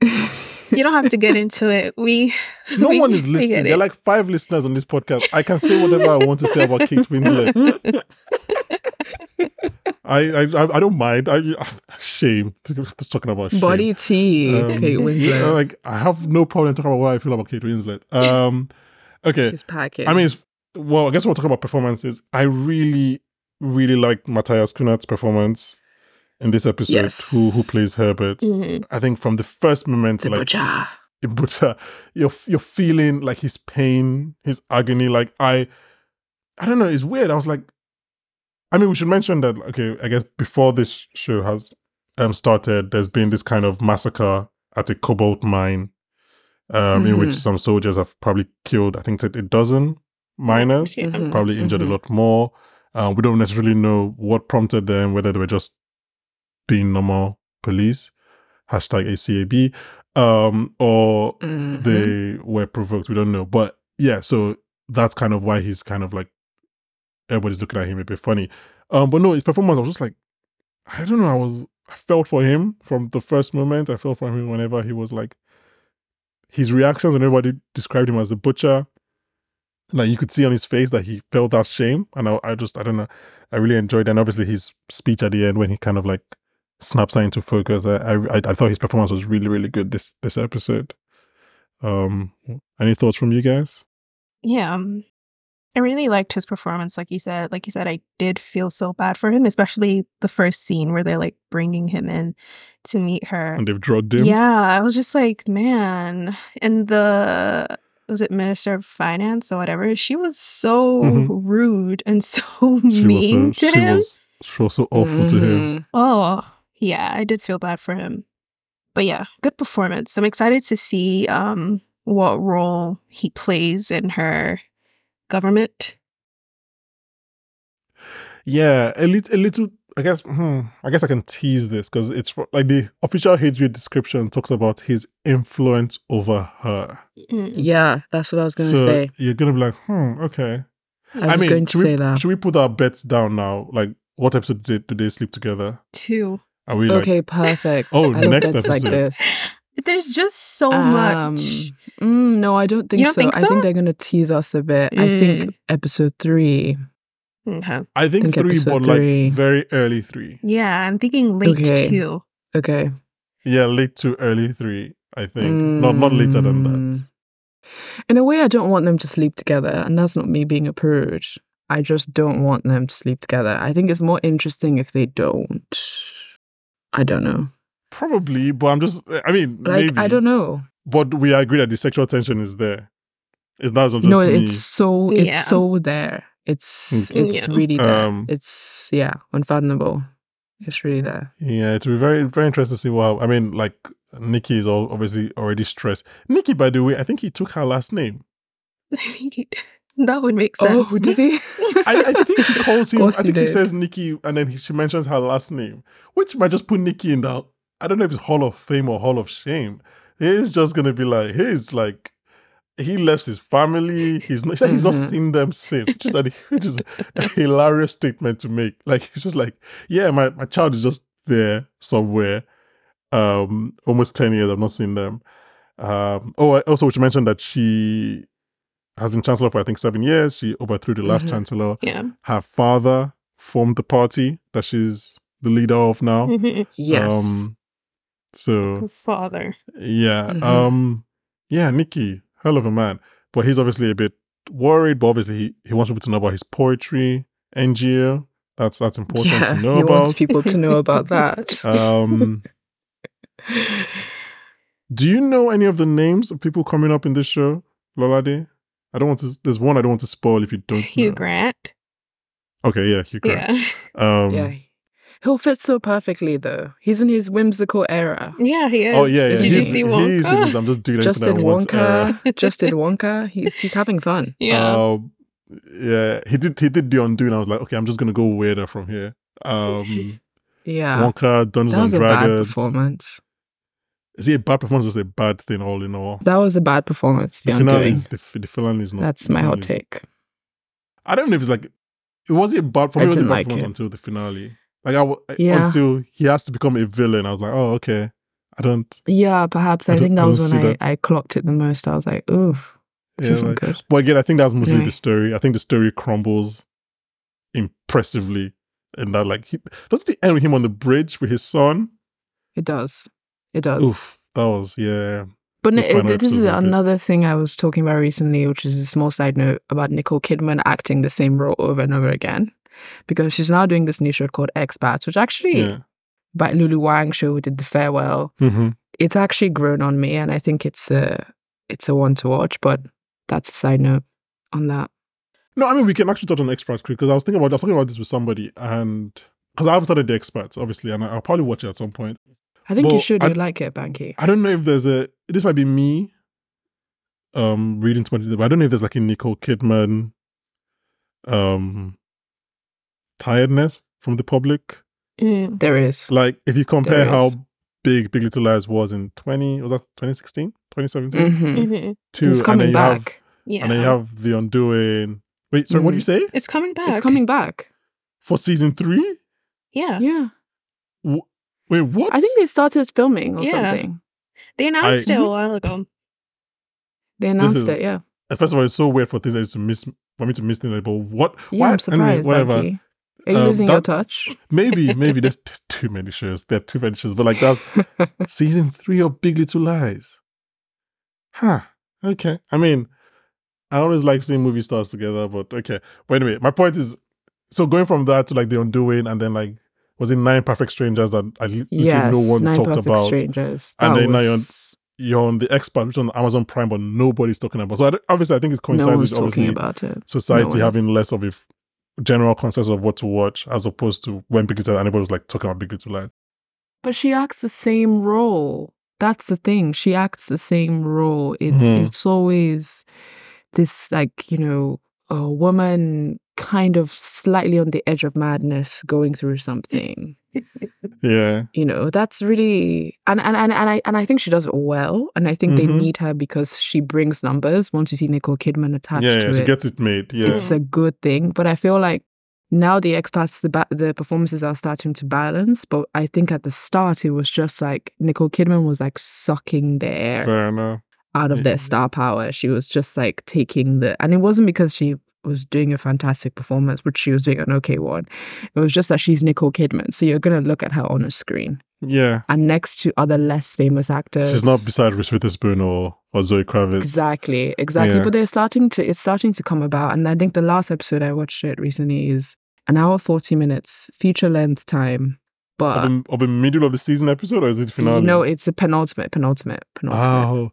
<laughs> You don't have to get into it. We <laughs> No we- one <laughs> is listening. There are like five listeners on this podcast. I can say whatever I want to say about Kate Winslet. I, I I don't mind. I shame just talking about shame. Body tea, Um, Kate Winslet. uh, Like I have no problem talking about what I feel about Kate Winslet. Um, okay. She's packing. I mean, it's, well, I guess we're talking about performances. I really, really like Matthias Schoenaerts's performance in this episode. Yes. Who who plays Herbert? Mhm. I think from the first moment, the like butcher. but uh, you're you're feeling like his pain, his agony. Like I, I don't know. It's weird. I was like, I mean, we should mention that. Okay, I guess before this show has um started, there's been this kind of massacre at a cobalt mine, um, in which Mhm. some soldiers have probably killed. I think a dozen miners, Yeah. Mhm, probably injured mhm. a lot more. Uh, we don't necessarily know what prompted them, whether they were just being normal police. Hashtag ACAB. Um, or Mhm. they were provoked. We don't know. But yeah, so that's kind of why he's kind of like everybody's looking at him a bit funny. Um, but no, his performance, I was just like, I don't know, I was I felt for him from the first moment. I felt for him whenever he was like his reactions when everybody described him as a butcher. Like you could see on his face that he felt that shame. And I, I just I don't know. I really enjoyed it. And obviously his speech at the end when he kind of like snaps her into focus. I, I I thought his performance was really, really good this this episode. Um any thoughts from you guys? Yeah. um, I really liked his performance. Like you said, like you said, I did feel so bad for him, especially the first scene where they're like bringing him in to meet her. And they've drugged him. Yeah, I was just like, man. And the was it Minister of Finance or whatever? She was so Mhm. rude and <laughs> so She mean was so, to she him. was she was so awful to him. Mhm. Oh, yeah, I did feel bad for him. But yeah, good performance. I'm excited to see um what role he plays in her government. Yeah, a little, a little. I guess. Hmm, I guess I can tease this because it's for, like the official HBO description talks about his influence over her. Mm. Yeah, that's what I was going to so say. you're gonna be like, hmm, okay. I was going to should say we, that. Should we put our bets down now? Like, what episode did, did they sleep together? Two. Are we like? Okay, perfect. <laughs> Oh, I next bets like episode. this. <laughs> There's just so Um, much. mm, no, I don't think You don't so. think I so? think they're going to tease us a bit. I Mm. think episode three. Okay. I think, think three, but like three. very early three. Yeah, I'm thinking late Okay. two. Okay. Yeah, late two, early three. I think not not later than that. Mm. In a way, I don't want them to sleep together, and that's not me being a prude. I just don't want them to sleep together. I think it's more interesting if they don't. I don't know. Probably, but I'm just. I mean, Like, maybe. I don't know. But we agree that the sexual tension is there. It doesn't just no, me. it's so it's Yeah. so there. It's it's Yeah. really there. Um, it's yeah, unfathomable. It's really there. Yeah, it will be very very interesting to see what. I mean, like Nikki is all obviously already stressed. Nikki, by the way, I think he took her last name. <laughs> that would make sense. Oh, did he? <laughs> I, I think she calls him. I course he think she says Nikki, and then he, she mentions her last name, which might just put Nikki in the. I don't know if it's Hall of Fame or Hall of Shame. He's just gonna be like, he's like, he left his family. He's not. He's not Mhm. seen them since, which is, a, which is a hilarious statement to make. Like it's just like, yeah, my my child is just there somewhere. Um, almost ten years I've not seen them. Um, oh, I also we should mention that she has been chancellor for I think seven years. She overthrew the last Mhm. chancellor Yeah. her father formed the party that she's the leader of now. yes. Um, so Father. yeah, Mhm. um, yeah, Nikki, hell of a man, but he's obviously a bit worried. But obviously, he, he wants people to know about his poetry, NGO. That's that's important yeah, to know he about. wants people to know about that. <laughs> um, do you know any of the names of people coming up in this show, Lolade? I don't want to. There's one I don't want to spoil if you don't. Hugh know. Grant. Okay, yeah, Hugh Grant. Yeah. <laughs> Um, yeah. He'll fit so perfectly though. He's in his whimsical era. Yeah, he is. Oh yeah, yeah. Did you he's, see he's in Wonka? his, I'm just doing anything Justin I want. era. Wonka. <laughs> Justin Wonka. He's he's having fun. <laughs> yeah. Um, yeah, he did. He did the undo, and I was like, okay, I'm just gonna go weirder from here. Um, <laughs> Yeah. Wonka, Dungeons that was a bad performance. Is it a bad performance? or is it a bad thing all in all? That was a bad performance. The The finale undoing. is the, the finale is not. That's my hot take. I don't know if it's like it wasn't a bad for I me. It was a bad like performance it. until the finale. Like I w- Yeah. until he has to become a villain. I was like, oh okay. I don't. Yeah, perhaps. I I, think I that was when I, that. I clocked it the most. I was like, oof, this Yeah, isn't like- good. But again, I think that's mostly Anyway. the story. I think the story crumbles impressively and that like he does the end with him on the bridge with his son? It does. It does. Oof, that was yeah. But Those n- final this is another thing I was talking about recently, which is a small side note about Nicole Kidman acting the same role over and over again. Because she's now doing this new show called Expats, which actually Yeah. by Lulu Wang show who did the farewell. hmm It's actually grown on me and I think it's a it's a one to watch, but that's a side note on that. No, I mean we can actually touch on Expats quick because I was thinking about I was talking about this with somebody and because I haven't started the Expats obviously and I- I'll probably watch it at some point. I think you should you like it, Banky. I don't know if there's a this might be me um reading too much but I don't know if there's like a Nicole Kidman um tiredness from the public. Mm. There is. Like if you compare how big Big Little Lies was in 20 was that 2016 2017 hmm Mhm. to It's and then coming you back. have Yeah. and then you have the undoing wait sorry what did you say it's coming back. It's coming back. for season 3 Yeah. Yeah. wait what I think they started filming or Yeah. something. They announced I- it a while ago. They announced is- it, yeah. First of all it's so weird for things to miss for me to miss things like, but what Yeah, why I'm anyway, surprised, whatever Banky. Are you Um, losing your touch? maybe <laughs> maybe there's, there's too many shows there are too many shows but like that's <laughs> season three of Big Little Lies. Huh. Okay. I mean, I always like seeing movie stars together, but okay. But anyway, my point is so going from that to like the undoing and then like was it nine perfect strangers that I li- literally yes, no one Nine talked Perfect about. Strangers. And That then now you're on- You're on the Expats, which is on Amazon Prime, but nobody's talking about. So I obviously, I think it no coincides one's with obviously about it. society one. having less of a general consensus of what to watch, as opposed to when Big Little anybody was like talking about Big Little Lies. But she acts the same role. That's the thing. She acts the same role. It's Mhm. it's always this like, you know, a woman kind of slightly on the edge of madness going through something. <laughs> Yeah. you know, that's really and and, and, and I and I think she does it well. And I think they Mhm. need her because she brings numbers. Once you see Nicole Kidman attached Yeah, to she it, gets it made. Yeah. it's a good thing. But I feel like now the expats, the ba- the performances are starting to balance. But I think at the start it was just like Nicole Kidman was like sucking the air Fair enough. out of their star power. She was just like taking the, and it wasn't because she was doing a fantastic performance, which she was doing an okay one. It was just that she's Nicole Kidman, so you're gonna look at her on a screen Yeah. and next to other less famous actors. She's not beside Reese Witherspoon or, or Zoe Kravitz. exactly, exactly. Yeah. But they're starting to. It's starting to come about, and I think the last episode I watched it recently is an hour forty minutes, feature length time. But Of the, of the middle of the season episode, or is it finale? you know, it's a penultimate, penultimate, penultimate. Oh.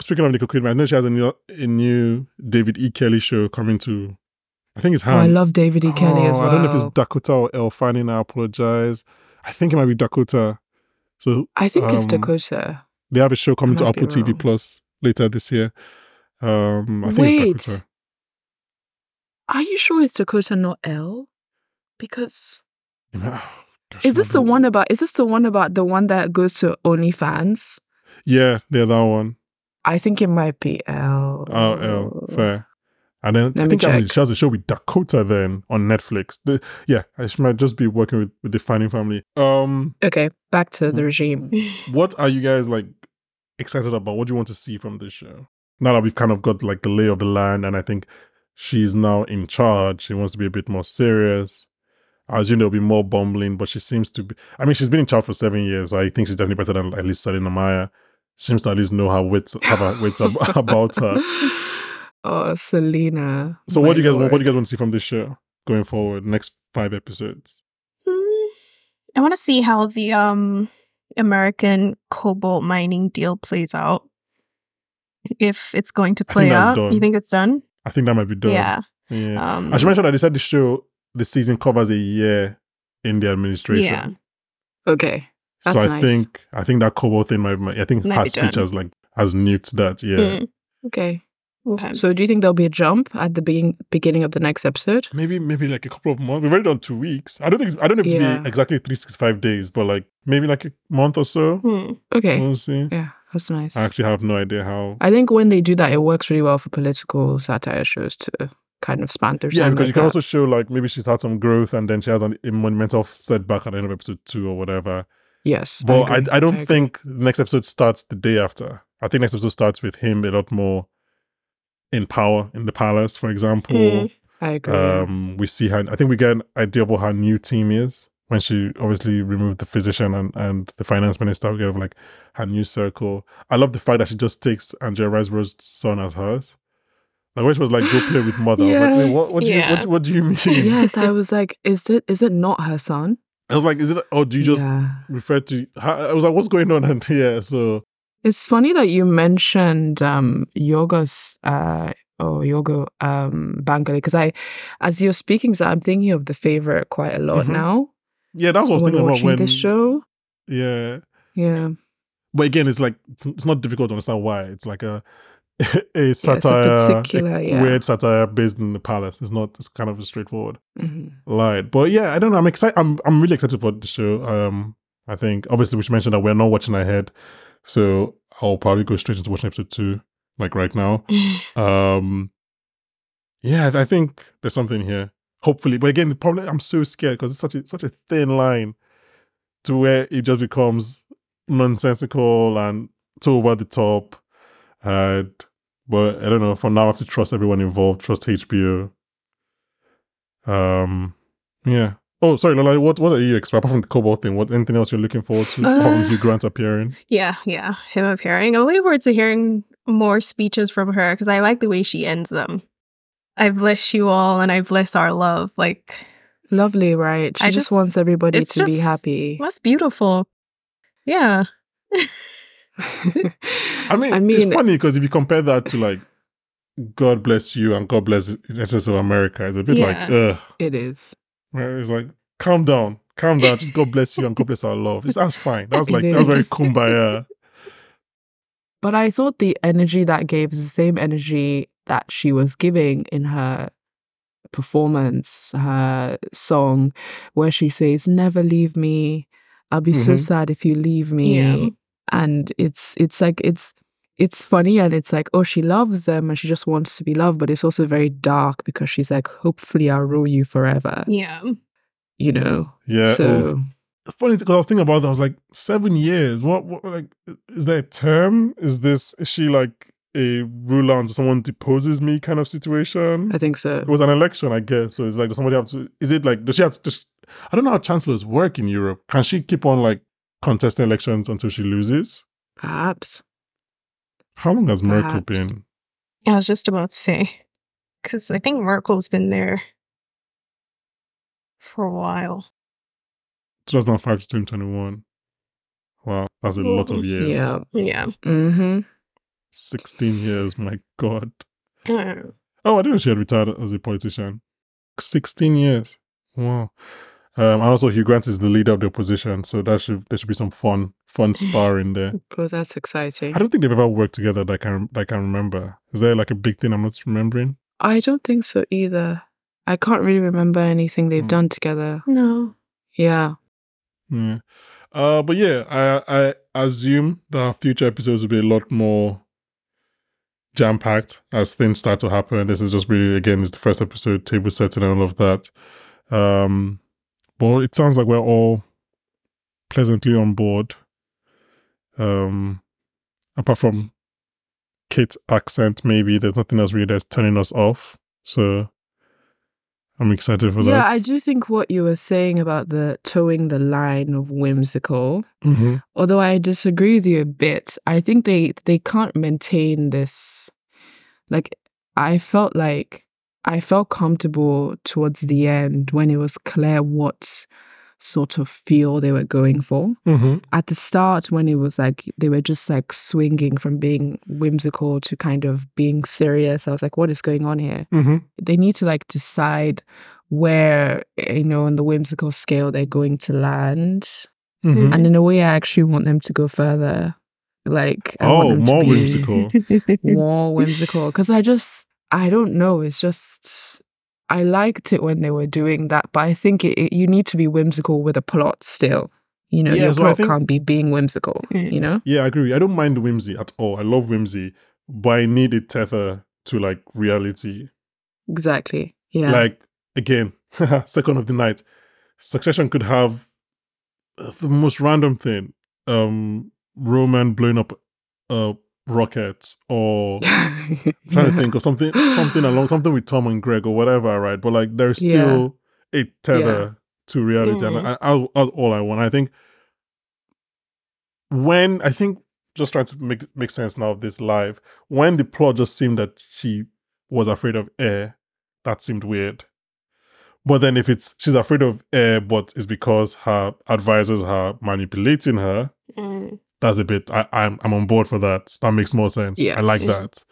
Speaking of Nicole Kidman, I know she has a new, a new David E. Kelley show coming to, I think it's Oh, I love David E. Kelley as Oh, well. I don't know if it's Dakota or Elle Fanning. I apologize. I think it might be Dakota. So I think it's um, Dakota. they have a show coming to Apple TV. Plus later this year. Um, I think Wait. it's Dakota. Are you sure it's Dakota, not Elle? Because <sighs> Gosh, is this the one about? Is this the one about the one that goes to OnlyFans? Yeah, yeah, that one. I think it might be Elle. Oh, Elle, fair. And then I Let me think she has, a, she has a show with Dakota then on Netflix. The, yeah, she might just be working with, with the Fanning family. Um, Okay, back to the regime. <laughs> what are you guys like excited about? What do you want to see from this show? Now that we've kind of got like the lay of the land, and I think she's now in charge. She wants to be a bit more serious. I assume there'll be more bumbling, but she seems to be. I mean, she's been in charge for seven years, so I think she's definitely better than at least Selina Meyer. Seems to at least know her wits, have her wits ab- <laughs> about her. <laughs> Oh, Selina. So, what do you guys want? lord. What do you guys want to see from this show going forward? Next five episodes. Hmm. I want to see how the um American cobalt mining deal plays out. If it's going to play out, done. you think it's done? I think that might be done. Yeah. yeah. Um, I should mention that they said the show, the season covers a year in the administration. Yeah. Okay, so I nice. think I think that cobalt thing might, might I think Might her be speech done. has like has nuked that. Yeah. Mm, okay. okay. So, do you think there'll be a jump at the begin- beginning of the next episode? Maybe maybe like a couple of months. We've already done two weeks. I don't think it's, I don't know if Yeah. to be exactly three sixty five days, but like maybe like a month or so. Hmm. Okay, We'll see. yeah, that's nice. I actually have no idea how. I think when they do that, it works really well for political satire shows to kind of span through. Yeah, time because you like can that. also show like maybe she's had some growth and then she has an, a monumental setback at the end of episode two or whatever. Yes, But I, agree, I, don't agree. think next episode starts the day after. I think next episode starts with him a lot more in power in the palace, for example. Mm. I agree. yeah. Um, we see her. I think we get an idea of what her new team is when she obviously removed the physician and, and the finance minister. We get of like her new circle. I love the fact that she just takes Andrea Riseborough's son as hers. Like when she was like, "Go play with <laughs> mother." I was like, what? What do you? What, what do you mean? yes, I was like, is it is it not her son? I was like, "Is it? Or do you just yeah. refer to?" I was like, "What's going on?" <laughs> And yeah, so It's funny that you mentioned um Yoga's uh or Yoga um Bangali because I as you're speaking, so I'm thinking of the favorite quite a lot Mhm. now. yeah, that's what I was thinking about when this show. Yeah, Yeah. but again, it's like it's, it's not difficult to understand why. It's like a <laughs> a satire, particular- a yeah. weird satire based in the palace. It's not. It's kind of a straightforward hmm line. But yeah, I don't know. I'm excited. I'm I'm really excited for the show. Um, I think obviously we should mention that we're not watching ahead, so I'll probably go straight into watching episode two, like right now. <laughs> Um, yeah, I think there's something here. Hopefully, but again, probably I'm so scared because it's such a such a thin line to where it just becomes nonsensical and too over the top. And but I don't know. For now, I have to trust everyone involved. Trust HBO. Um, yeah. Oh, sorry, Lola. What what are you expecting apart from the Cobalt thing? What anything else you're looking forward to? apart from Uh, Hugh Grant appearing. Yeah, yeah, him appearing. I'm looking forward to hearing more speeches from her because I like the way she ends them. I bless you all and I bless our love. Like, Lovely, right? She I just, just- wants everybody it's to be happy. that's beautiful. Yeah. <laughs> <laughs> I mean, I mean, it's funny because if you compare that to like God bless you and God bless the essence of America, it's a bit like, ugh. it is. Where it's like, calm down, calm down, just God bless you and God bless our love. It's, that's fine. That's <laughs> like that's very kumbaya. <laughs> But I thought the energy that gave is the same energy that she was giving in her performance, her song, where she says, Never leave me. I'll be so Mhm. sad if you leave me. Yeah. And it's it's like it's it's funny and it's like, oh, she loves them and she just wants to be loved, but it's also very dark because she's like, hopefully I'll rule you forever. Yeah. You know? Yeah. so oh. Funny because I was thinking about that. I was like, seven years. What, what like is there a term? Is this is she like a ruler until someone deposes me kind of situation? I think so. It was an election, I guess. So it's like, does somebody have to? Is it like, does she have to? Does, I don't know how chancellors work in Europe. Can she keep on like contesting elections until she loses? Perhaps. How long has Merkel been? I was just about to say, because I think Merkel's been there for a while. 2005 to 2021. Wow, that's a lot of years. Yeah. Yeah. Mm-hmm. 16 years, my God. Oh, I didn't know she had retired as a politician. 16 years. Wow. Um, and also Hugh Grant is the leader of the opposition, so that should there should be some fun, fun <laughs> sparring there. Oh, that's exciting. I don't think they've ever worked together that I can that I can remember. Is there like a big thing I'm not remembering? I don't think so either. I can't really remember anything they've Mm. done together. no. Yeah. Yeah. Uh, but yeah, I I assume that future episodes will be a lot more jam packed as things start to happen. This is just really again, it's the first episode, table setting and all of that. Um, but it sounds like we're all pleasantly on board. Um, apart from Kate's accent, maybe there's nothing else really that's turning us off. So I'm excited for Yeah, that. Yeah, I do think what you were saying about the towing the line of whimsical, Mhm. although I disagree with you a bit, I think they they can't maintain this. Like, I felt like I felt comfortable towards the end when it was clear what sort of feel they were going for. Mhm. At the start, when it was like they were just like swinging from being whimsical to kind of being serious, I was like, what is going on here? Mhm. they need to like decide where you know on the whimsical scale they're going to land Mhm. and in a way i actually want them to go further like I want Oh, more be whimsical. <laughs> <laughs> more whimsical because i just i don't know it's just i liked it when they were doing that but i think it, it- you need to be whimsical with a plot still you know Yeah, your so plot think- can't be being whimsical <laughs> you know Yeah, I agree. I don't mind whimsy at all. I love whimsy, but I need a tether to like reality. exactly yeah Like again, <laughs> second of the night, Succession could have uh, the most random thing. Um, Roman blowing up a Rocket or <laughs> trying to think of something something along something with Tom and Greg or whatever, right? But like there's Yeah. still a tether Yeah. to reality, and I, I, that's all I want. I think when I think just trying to make make sense now of this live, when the plot just seemed that she was afraid of air, that seemed weird. But then if it's she's afraid of air, but it's because her advisors are manipulating her, Mm. That's a bit I, I'm I'm on board for that. That makes more sense. Yeah, I like that.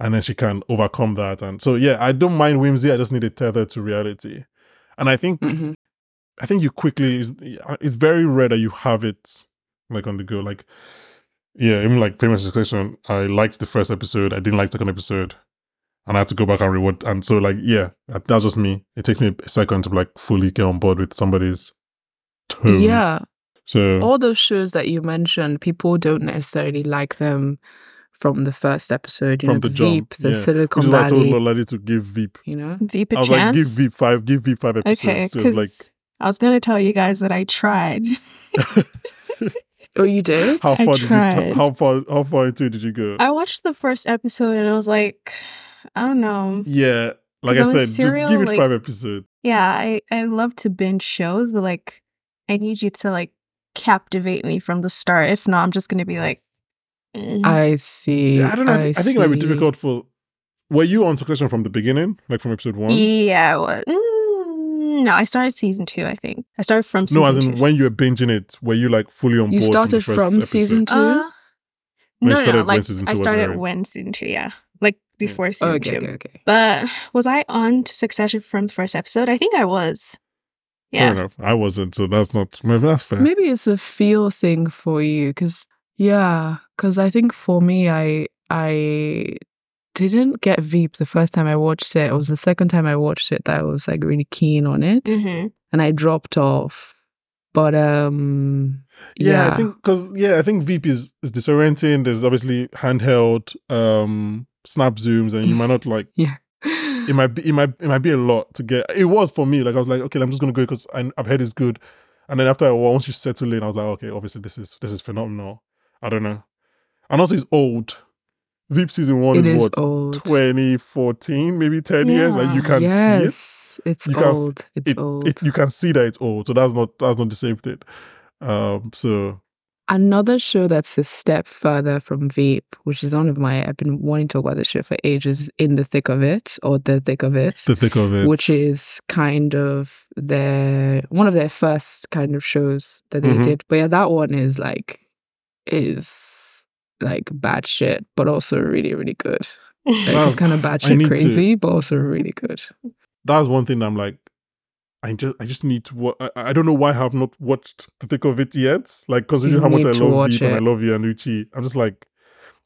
And then she can overcome that. And so yeah, I don't mind whimsy. I just need a tether to reality. And I think hmm I think you quickly is it's very rare that you have it like on the go. Like yeah, even like famous succession, I liked the first episode. I didn't like the second episode. And I had to go back and rewatch. And so like yeah, that's just me. It takes me a second to like fully get on board with somebody's tone. Yeah. So All those shows that you mentioned, people don't necessarily like them from the first episode. You From know, the jump, Veep, the yeah. Silicon which is why I told Valley. Lolade to give Veep You know, Veep a I was like, give. Veep five, give Veep five episodes. okay, So like, because I was gonna tell you guys that I tried. <laughs> oh, you did? how I far did you? tried. How far? How far into it did you go? I watched the first episode and I was like, I don't know. yeah, like I said, serial, just give it like- five episodes. Yeah, I I love to binge shows, but like, I need you to like captivate me from the start. If not, I'm just gonna be like, eh. I see. Yeah, I don't know. I, think, I think it might be difficult for. Were you on Succession from the beginning, like from episode one? yeah. What? Mm, no, I started season two. I think I started from season no, as in two. when you were binging it, were you like fully on You board? You started from, the from first season two? Uh, When no, no, started no. when Like season two I started airing. when season two. Yeah, like before Oh, season okay, two. okay, okay. But was I on to Succession from the first episode? I think I was. Fair enough. I wasn't, so that's not. Maybe that's fair. Maybe it's a feel thing for you, because yeah, because I think for me, I I didn't get Veep the first time I watched it. It was the second time I watched it that I was like really keen on it, hmm and I dropped off. But um, Yeah, yeah, I think because yeah, I think Veep is is disorienting. There's obviously handheld um snap zooms, and you might not like <laughs> yeah. It might be it might it might be a lot to get. It was for me. Like I was like, okay, I'm just gonna go because I've heard it's good, and then after a while, once you settle in, I was like, okay, obviously this is this is phenomenal. I don't know, and also it's old. Veep season one It is is what old. 2014, maybe 10 years, Like you Yeah. can see it. yes, it's You can- old. It's It, old. it. You can see that it's old, so that's not that's not the same thing. Um, so Another show that's a step further from Veep, which is one of my I've been wanting to talk about this show for ages, In the Thick of It or The Thick of It. the thick of it, which is kind of their one of their first kind of shows that they Mhm. did. But yeah, that one is like is like bad shit, but also really, really good. Like, it's kind of bad shit need to- crazy, but also really good. that's one thing I'm like, I just I just need to. I, I don't know why I have not watched the thick of it yet. Like considering how much I love Veep and I it. love Iannucci, I'm just like.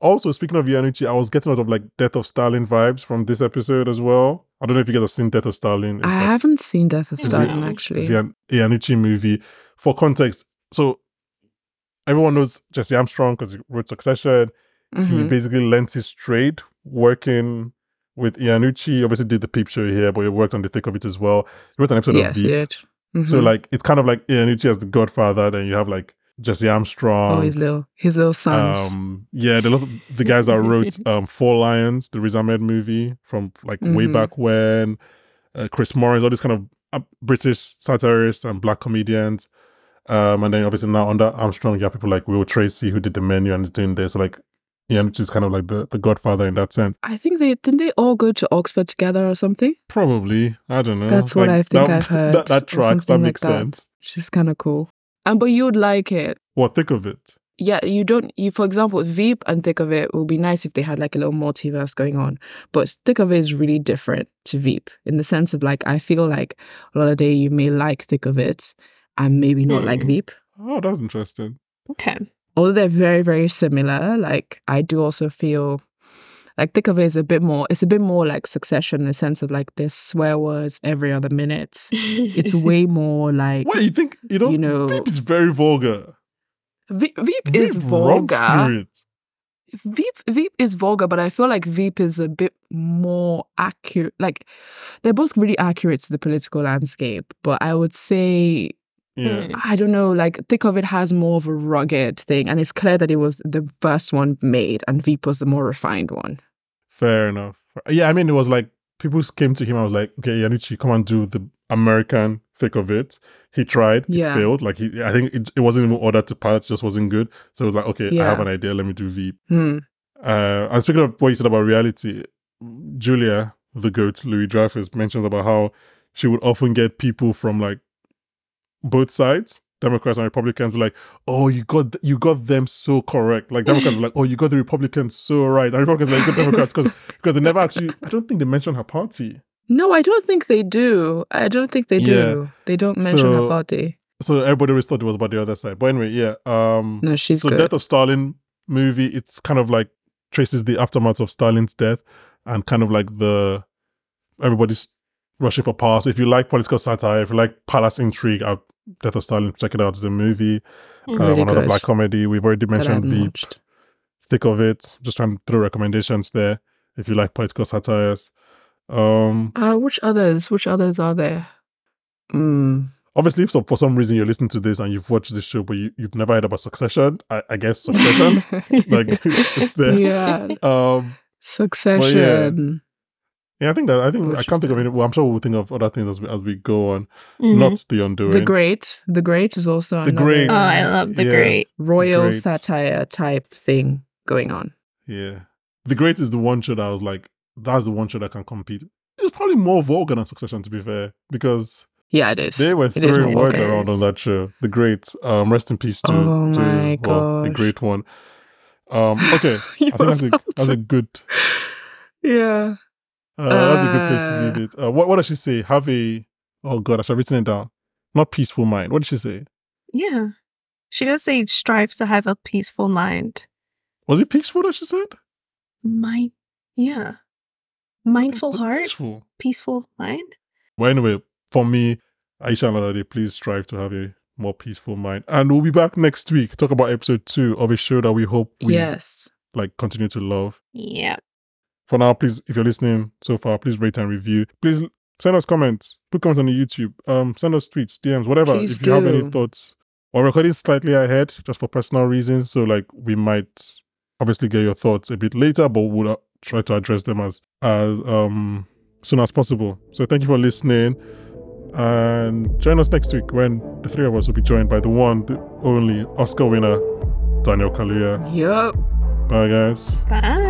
Also, speaking of Iannucci, I was getting a lot of like Death of Stalin vibes from this episode as well. I don't know if you guys have seen Death of Stalin. It's I like- haven't seen Death of it- Stalin actually. It's an Iannucci movie. For context, so everyone knows Jesse Armstrong because he wrote Succession. He Mhm. basically lent his trade working with Iannucci. Obviously, did the Peep Show here, but he worked on the thick of it as well. He wrote an episode Yes, of Veep. did. So Mhm. like it's kind of like Iannucci as the Godfather. Then you have like Jesse Armstrong. oh, his little his little sons. Um, yeah, the lot of the guys that wrote <laughs> um Four Lions, the Riz Ahmed movie from like way Mhm. back when. Uh, Chris Morris, all these kind of uh, British satirists and black comedians. Um, and then obviously now under Armstrong, you have people like Will Tracy who did the menu and is doing this. So like, yeah, which is kind of like the, the Godfather in that sense. I think they didn't they all go to Oxford together or something, Probably, I don't know. That's what I think that, I've <laughs> heard, That, that tracks. That something like makes that. sense. which is kind of cool. And but you'd like it. What think of it? yeah, you don't. You, for example, Veep and Thick of It it would be nice if they had like a little multiverse going on. But Thick of It is really different to Veep in the sense of like I feel like a lot of day you may like Thick of It and maybe not like Hmm. Veep. Oh, that's interesting. Okay. Although they're very very similar, like I do also feel like Thick of It is a bit more. It's a bit more like Succession in the sense of like there's swear words every other minute. It's <laughs> way more like What do you think? You know, You know- Veep is very vulgar. Veep, Veep is Veep runs vulgar. through it. Veep Veep is vulgar, but I feel like Veep is a bit more accurate. Like they're both really accurate to the political landscape, but I would say Yeah. I don't know, like thick of it has more of a rugged thing, and it's clear that it was the first one made, and Veep was the more refined one. Fair enough. Yeah, I mean, it was like people came to him. I was like, okay, Iannucci, come and do the American thick of it. He tried, Yeah. it failed. Like he, I think it, it wasn't even ordered to pilot, it just wasn't good. So it was like, okay, I have an idea. Let me do Veep. Hmm. Uh, and speaking of what you said about reality, Julia, the goat, Louis Dreyfus, mentions about how she would often get people from like both sides, Democrats and Republicans, be like, "Oh, you got you got them so correct." Like Democrats were like, "Oh, you got the Republicans so right," and Republicans like, "Good Democrats," because because they never actually. I don't think they mentioned her party. No, I don't think they do. I don't think they Yeah. do. They don't mention So- her party. So everybody always thought it was about the other side. But anyway, yeah. Um, No, she's so good. Death of Stalin movie, it's kind of like traces the aftermath of Stalin's death and kind of like the everybody's rushing for power. So if you like political satire, if you like palace intrigue, uh, Death of Stalin, check it out. It's a movie, uh, Really another good. black comedy. We've already mentioned Veep, watched. thick of it. Just trying to throw recommendations there. If you like political satires, um, Uh, which others? Which others are there? Mm. obviously, if so, for some reason you're listening to this and you've watched this show, but you, you've never heard about Succession, I, I guess Succession, <laughs> like <laughs> it's, it's there. yeah, Um, Succession. Yeah, I think that I think I can't think of any. Well, I'm sure we'll think of other things as we as we go on. Mhm. Not the undoing. The Great. The Great is also The another Great. Oh, I love the Yeah. great. royal Great. satire type thing going on. Yeah, the Great is the one show that I was like, that's the one show that can compete. It's probably more vulgar than Succession, to be fair, because Yeah, it is. they were It is throwing words vulgar. around on that show. The Great. Um, rest in peace to, Oh to my well, the great one. Um, okay, <laughs> I think that's a that's a good yeah. Uh, that's a good place to Uh. leave it. Uh, what what does she say? Have a oh god, I should have written it down. Not peaceful mind. What did she say? Yeah. She does say strives to have a peaceful mind. Was it peaceful that she said? Mind. Yeah. Mindful heart, Peaceful. peaceful mind. Well, anyway, for me, Ayisha and Olade, please strive to have a more peaceful mind. And we'll be back next week, talk about episode two of a show that we hope we yes. like continue to love. Yeah. For now, please, if you're listening so far, please rate and review. Please send us comments. Put comments on the YouTube. Um, send us tweets, DMs, whatever. Please if you have any thoughts. We're recording slightly ahead, just for personal reasons. So, like, we might obviously get your thoughts a bit later, but we'll uh, try to address them as as um soon as possible. So, thank you for listening, and join us next week when the three of us will be joined by the one, the only Oscar winner, Daniel Kaluuya. Yep. Bye, guys. Bye.